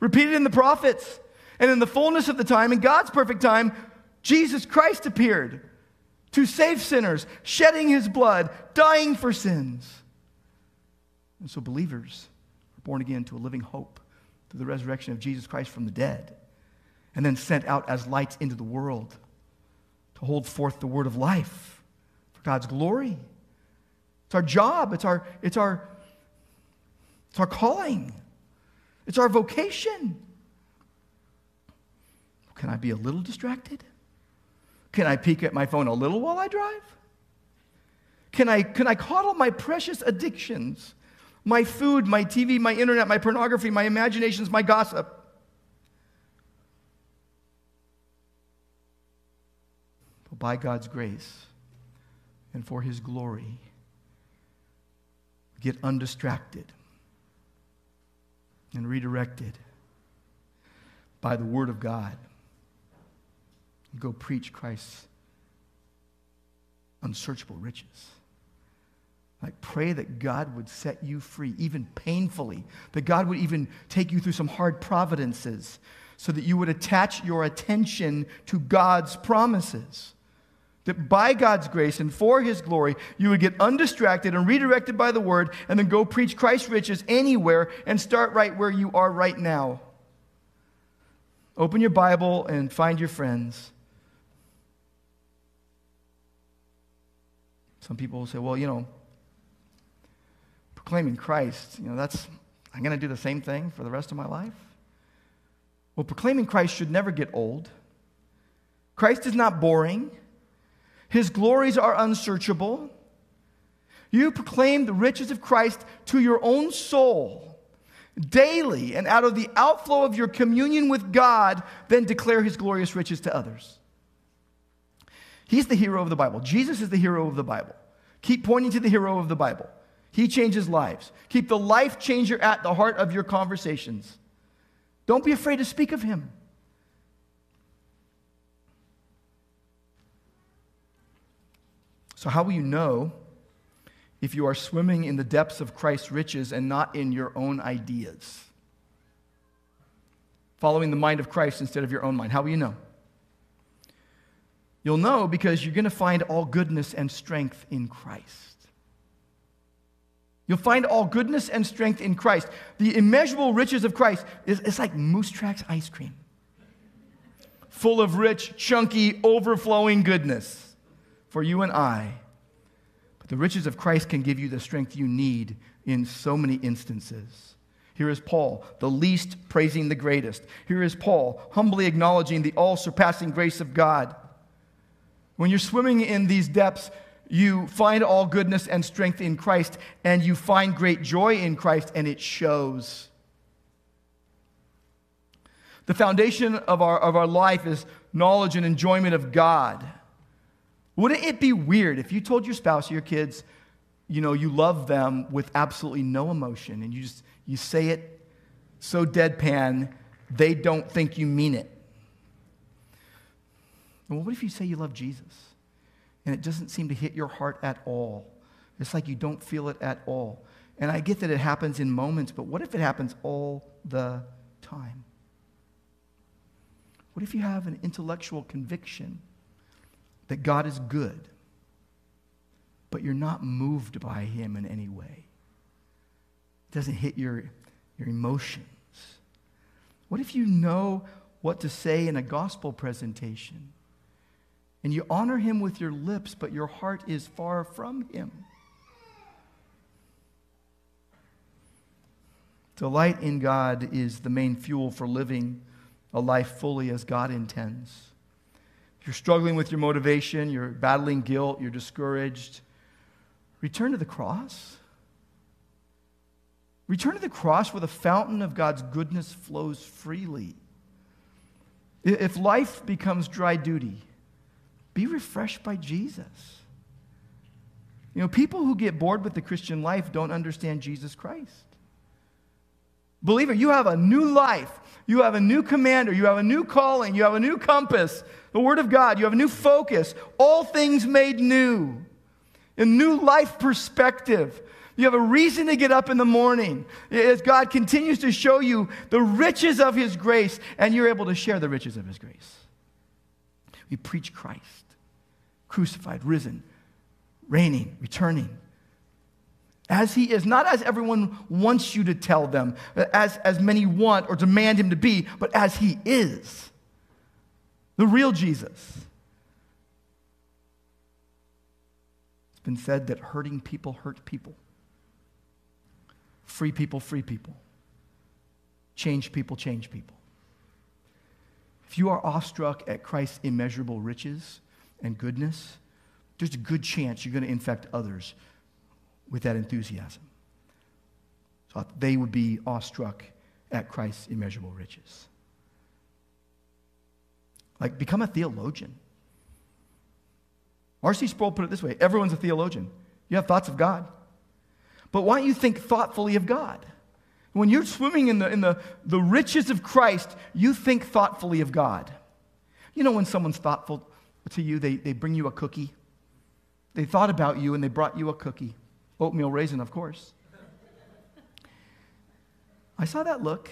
Repeated in the prophets. And in the fullness of the time, in God's perfect time, Jesus Christ appeared to save sinners, shedding his blood, dying for sins. And so believers born again to a living hope through the resurrection of Jesus Christ from the dead, and then sent out as lights into the world to hold forth the word of life for God's glory. It's our job, it's our, it's our, it's our calling, it's our vocation. Can I be a little distracted? Can I peek at my phone a little while I drive? Can I, can I coddle my precious addictions? My food, my TV, my internet, my pornography, my imaginations, my gossip. But by God's grace and for His glory, get undistracted and redirected by the Word of God. And go preach Christ's unsearchable riches. Like, pray that God would set you free, even painfully, that God would even take you through some hard providences so that you would attach your attention to God's promises. That by God's grace and for His glory, you would get undistracted and redirected by the word and then go preach Christ's riches anywhere and start right where you are right now. Open your Bible and find your friends. Some people will say, well, you know, proclaiming Christ, you know, that's, I'm going to do the same thing for the rest of my life. Well, proclaiming Christ should never get old. Christ is not boring, His glories are unsearchable. You proclaim the riches of Christ to your own soul daily, and out of the outflow of your communion with God, then declare His glorious riches to others. He's the hero of the Bible. Jesus is the hero of the Bible. Keep pointing to the hero of the Bible. He changes lives. Keep the life changer at the heart of your conversations. Don't be afraid to speak of him. So, how will you know if you are swimming in the depths of Christ's riches and not in your own ideas? Following the mind of Christ instead of your own mind. How will you know? You'll know because you're going to find all goodness and strength in Christ. You'll find all goodness and strength in Christ. The immeasurable riches of Christ is it's like Moose Tracks ice cream, full of rich, chunky, overflowing goodness for you and I. But the riches of Christ can give you the strength you need in so many instances. Here is Paul, the least praising the greatest. Here is Paul, humbly acknowledging the all surpassing grace of God. When you're swimming in these depths, you find all goodness and strength in Christ, and you find great joy in Christ, and it shows. The foundation of our, of our life is knowledge and enjoyment of God. Wouldn't it be weird if you told your spouse or your kids, you know, you love them with absolutely no emotion, and you just you say it so deadpan, they don't think you mean it? Well, what if you say you love Jesus and it doesn't seem to hit your heart at all? It's like you don't feel it at all. And I get that it happens in moments, but what if it happens all the time? What if you have an intellectual conviction that God is good, but you're not moved by Him in any way? It doesn't hit your, your emotions. What if you know what to say in a gospel presentation? And you honor him with your lips, but your heart is far from him. Delight in God is the main fuel for living a life fully as God intends. If you're struggling with your motivation, you're battling guilt, you're discouraged, return to the cross. Return to the cross where the fountain of God's goodness flows freely. If life becomes dry duty, be refreshed by Jesus. You know, people who get bored with the Christian life don't understand Jesus Christ. Believer, you have a new life. You have a new commander. You have a new calling. You have a new compass. The Word of God. You have a new focus. All things made new. A new life perspective. You have a reason to get up in the morning as God continues to show you the riches of His grace, and you're able to share the riches of His grace. We preach Christ, crucified, risen, reigning, returning. As he is, not as everyone wants you to tell them, as, as many want or demand him to be, but as he is. The real Jesus. It's been said that hurting people hurt people, free people free people, change people change people. If you are awestruck at Christ's immeasurable riches and goodness, there's a good chance you're going to infect others with that enthusiasm. So they would be awestruck at Christ's immeasurable riches. Like, become a theologian. R.C. Sproul put it this way everyone's a theologian. You have thoughts of God. But why don't you think thoughtfully of God? When you're swimming in the, in the, the riches of Christ, you think thoughtfully of God. You know, when someone's thoughtful to you, they, they bring you a cookie. They thought about you and they brought you a cookie. Oatmeal raisin, of course. I saw that look.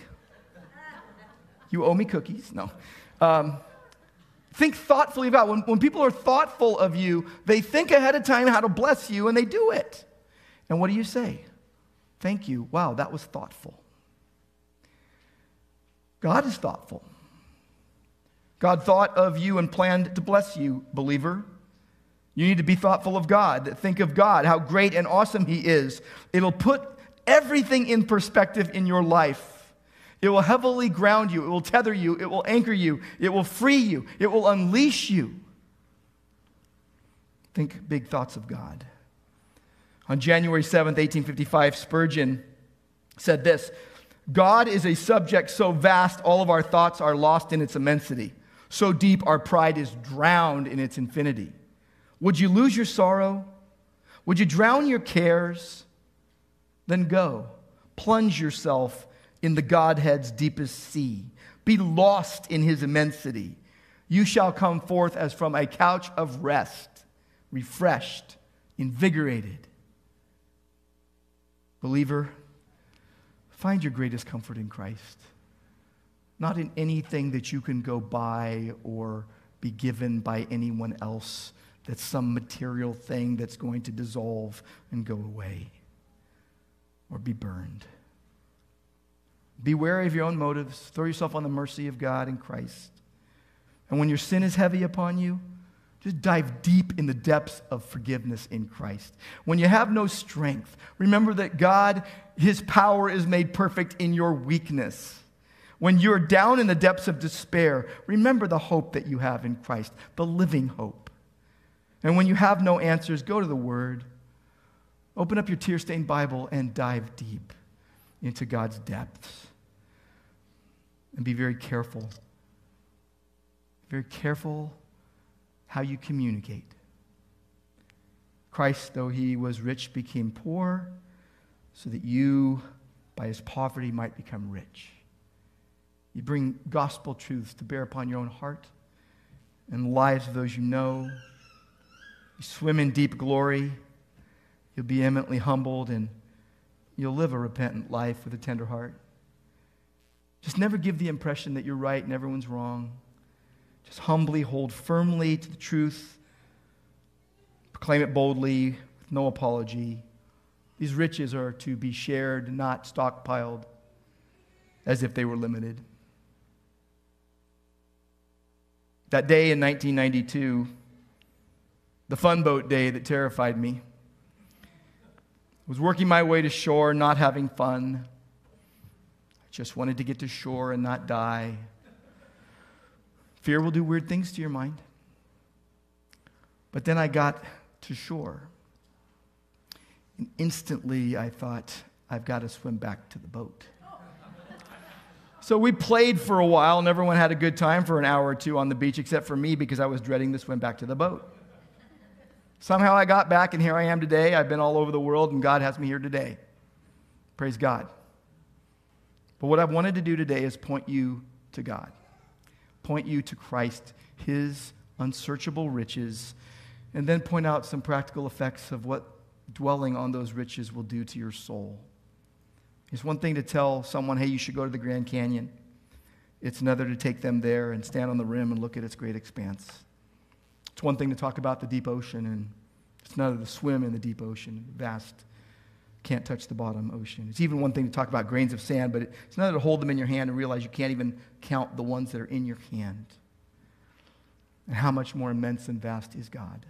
You owe me cookies? No. Um, think thoughtfully about when, when people are thoughtful of you, they think ahead of time how to bless you and they do it. And what do you say? Thank you. Wow, that was thoughtful. God is thoughtful. God thought of you and planned to bless you, believer. You need to be thoughtful of God. Think of God, how great and awesome He is. It'll put everything in perspective in your life. It will heavily ground you, it will tether you, it will anchor you, it will free you, it will unleash you. Think big thoughts of God. On January 7th, 1855, Spurgeon said this God is a subject so vast, all of our thoughts are lost in its immensity. So deep, our pride is drowned in its infinity. Would you lose your sorrow? Would you drown your cares? Then go, plunge yourself in the Godhead's deepest sea. Be lost in his immensity. You shall come forth as from a couch of rest, refreshed, invigorated. Believer, find your greatest comfort in Christ, not in anything that you can go buy or be given by anyone else that's some material thing that's going to dissolve and go away or be burned. Be wary of your own motives. Throw yourself on the mercy of God in Christ. And when your sin is heavy upon you, just dive deep in the depths of forgiveness in Christ. When you have no strength, remember that God, His power is made perfect in your weakness. When you're down in the depths of despair, remember the hope that you have in Christ, the living hope. And when you have no answers, go to the Word. Open up your tear stained Bible and dive deep into God's depths. And be very careful. Very careful how you communicate. Christ, though he was rich, became poor so that you, by his poverty, might become rich. You bring gospel truths to bear upon your own heart and the lives of those you know. You swim in deep glory. You'll be eminently humbled and you'll live a repentant life with a tender heart. Just never give the impression that you're right and everyone's wrong. Just humbly hold firmly to the truth. Proclaim it boldly with no apology. These riches are to be shared, not stockpiled as if they were limited. That day in 1992, the fun boat day that terrified me, I was working my way to shore, not having fun. I just wanted to get to shore and not die. Fear will do weird things to your mind. But then I got to shore. And instantly I thought, I've got to swim back to the boat. So we played for a while, and everyone had a good time for an hour or two on the beach, except for me because I was dreading the swim back to the boat. Somehow I got back, and here I am today. I've been all over the world, and God has me here today. Praise God. But what I've wanted to do today is point you to God, point you to Christ, His unsearchable riches, and then point out some practical effects of what dwelling on those riches will do to your soul. It's one thing to tell someone, hey, you should go to the Grand Canyon. It's another to take them there and stand on the rim and look at its great expanse. It's one thing to talk about the deep ocean, and it's another to swim in the deep ocean, vast, can't touch the bottom ocean. It's even one thing to talk about grains of sand, but it's another to hold them in your hand and realize you can't even count the ones that are in your hand. And how much more immense and vast is God?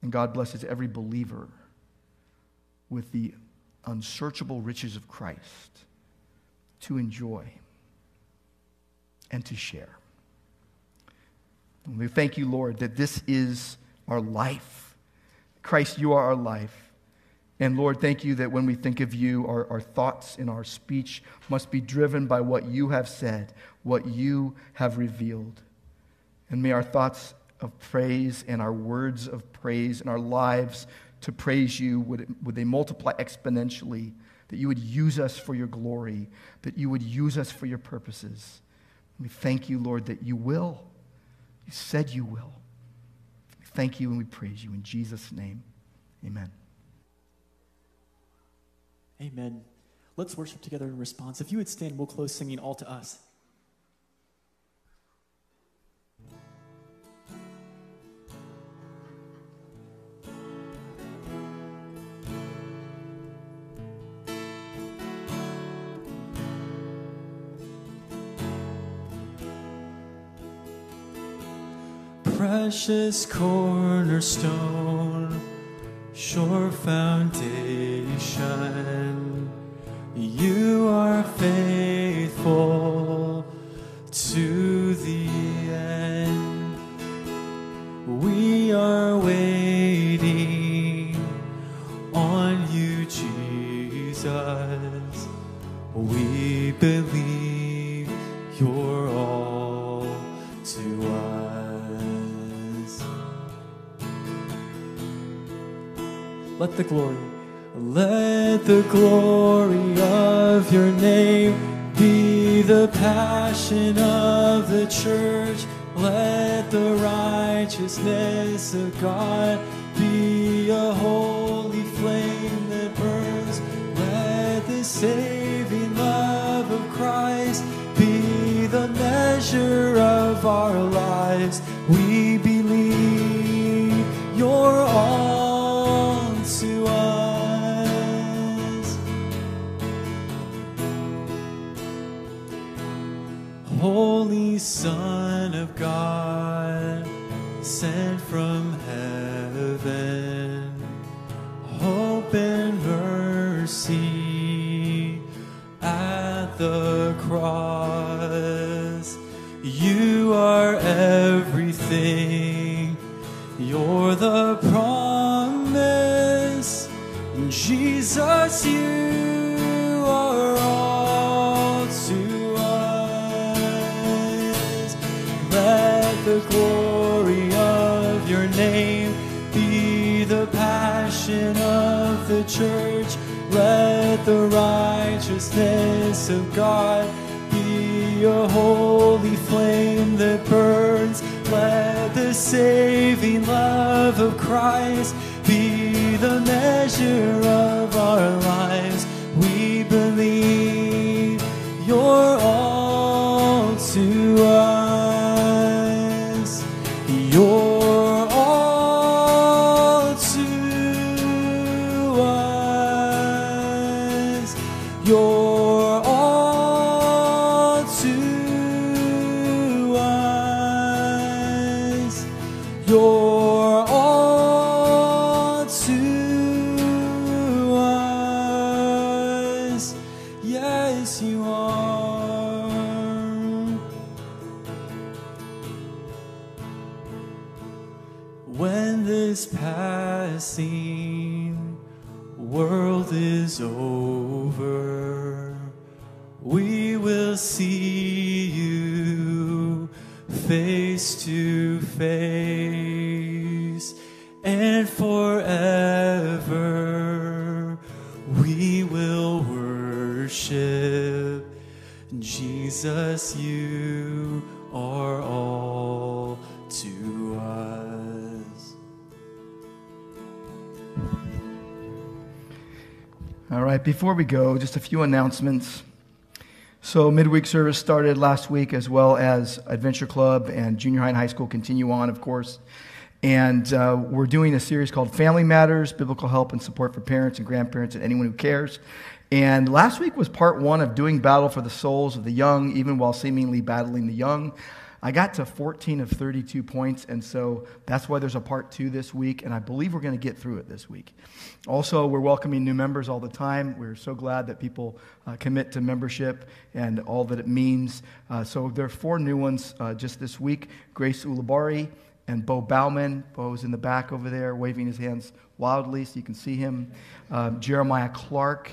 And God blesses every believer with the unsearchable riches of Christ to enjoy and to share. And we thank you, Lord, that this is our life. Christ, you are our life. And Lord, thank you that when we think of you, our, our thoughts and our speech must be driven by what you have said, what you have revealed. And may our thoughts of praise and our words of praise and our lives to praise you, would, it, would they multiply exponentially? That you would use us for your glory, that you would use us for your purposes. We thank you, Lord, that you will. You said you will. We thank you and we praise you in Jesus' name. Amen. Amen. Let's worship together in response. If you would stand, we'll close singing all to us. Precious cornerstone, sure foundation. You are faithful to the the glory, let the glory of your name be the passion of the church. Let the righteousness of God be a holy Son of God, sent from heaven, hope and mercy at the cross. You are everything, you're the promise. Jesus, you the righteousness of God be a holy flame that burns. Let the saving love of Christ be the measure right, before we go, just a few announcements. So, midweek service started last week, as well as Adventure Club and junior high and high school continue on, of course. And uh, we're doing a series called Family Matters Biblical Help and Support for Parents and Grandparents and Anyone Who Cares. And last week was part one of doing battle for the souls of the young, even while seemingly battling the young. I got to 14 of 32 points, and so that's why there's a part two this week, and I believe we're going to get through it this week. Also, we're welcoming new members all the time. We're so glad that people uh, commit to membership and all that it means. Uh, so there are four new ones uh, just this week Grace Ulabari and Bo Bauman. Bo is in the back over there waving his hands wildly so you can see him. Um, Jeremiah Clark,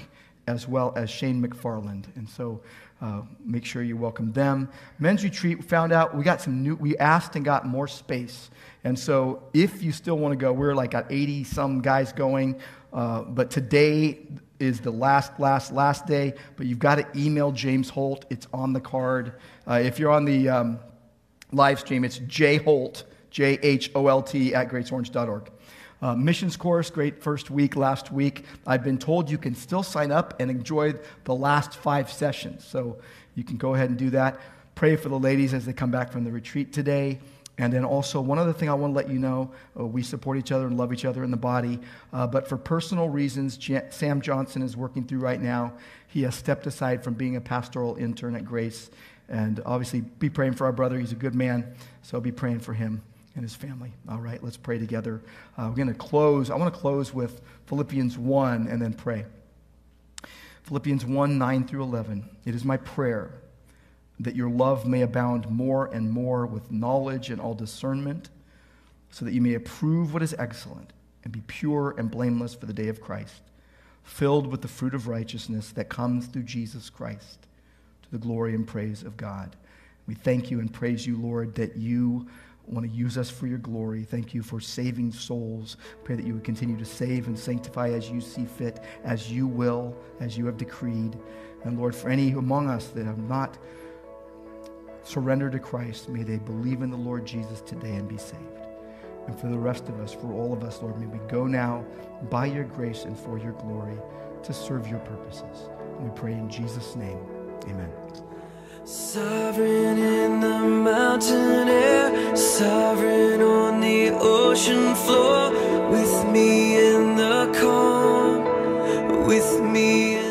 as well as Shane McFarland. And so uh, make sure you welcome them. Men's retreat, we found out we got some new, we asked and got more space. And so if you still want to go, we're like at 80 some guys going. Uh, but today is the last, last, last day. But you've got to email James Holt. It's on the card. Uh, if you're on the um, live stream, it's J Holt, J H O L T, at graceorange.org. Uh, missions course, great first week last week. I've been told you can still sign up and enjoy the last five sessions. So you can go ahead and do that. Pray for the ladies as they come back from the retreat today. And then also, one other thing I want to let you know uh, we support each other and love each other in the body. Uh, but for personal reasons, Jan- Sam Johnson is working through right now. He has stepped aside from being a pastoral intern at Grace. And obviously, be praying for our brother. He's a good man. So be praying for him and his family. All right, let's pray together. Uh, we're going to close. I want to close with Philippians 1 and then pray. Philippians 1 9 through 11. It is my prayer that your love may abound more and more with knowledge and all discernment, so that you may approve what is excellent and be pure and blameless for the day of Christ, filled with the fruit of righteousness that comes through Jesus Christ, to the glory and praise of God. We thank you and praise you, Lord, that you want to use us for your glory. Thank you for saving souls. Pray that you would continue to save and sanctify as you see fit, as you will, as you have decreed. And Lord, for any among us that have not surrendered to Christ, may they believe in the Lord Jesus today and be saved. And for the rest of us, for all of us, Lord, may we go now by your grace and for your glory to serve your purposes. And we pray in Jesus' name. Amen. Sovereign in the mountain air, sovereign on the ocean floor, with me in the calm, with me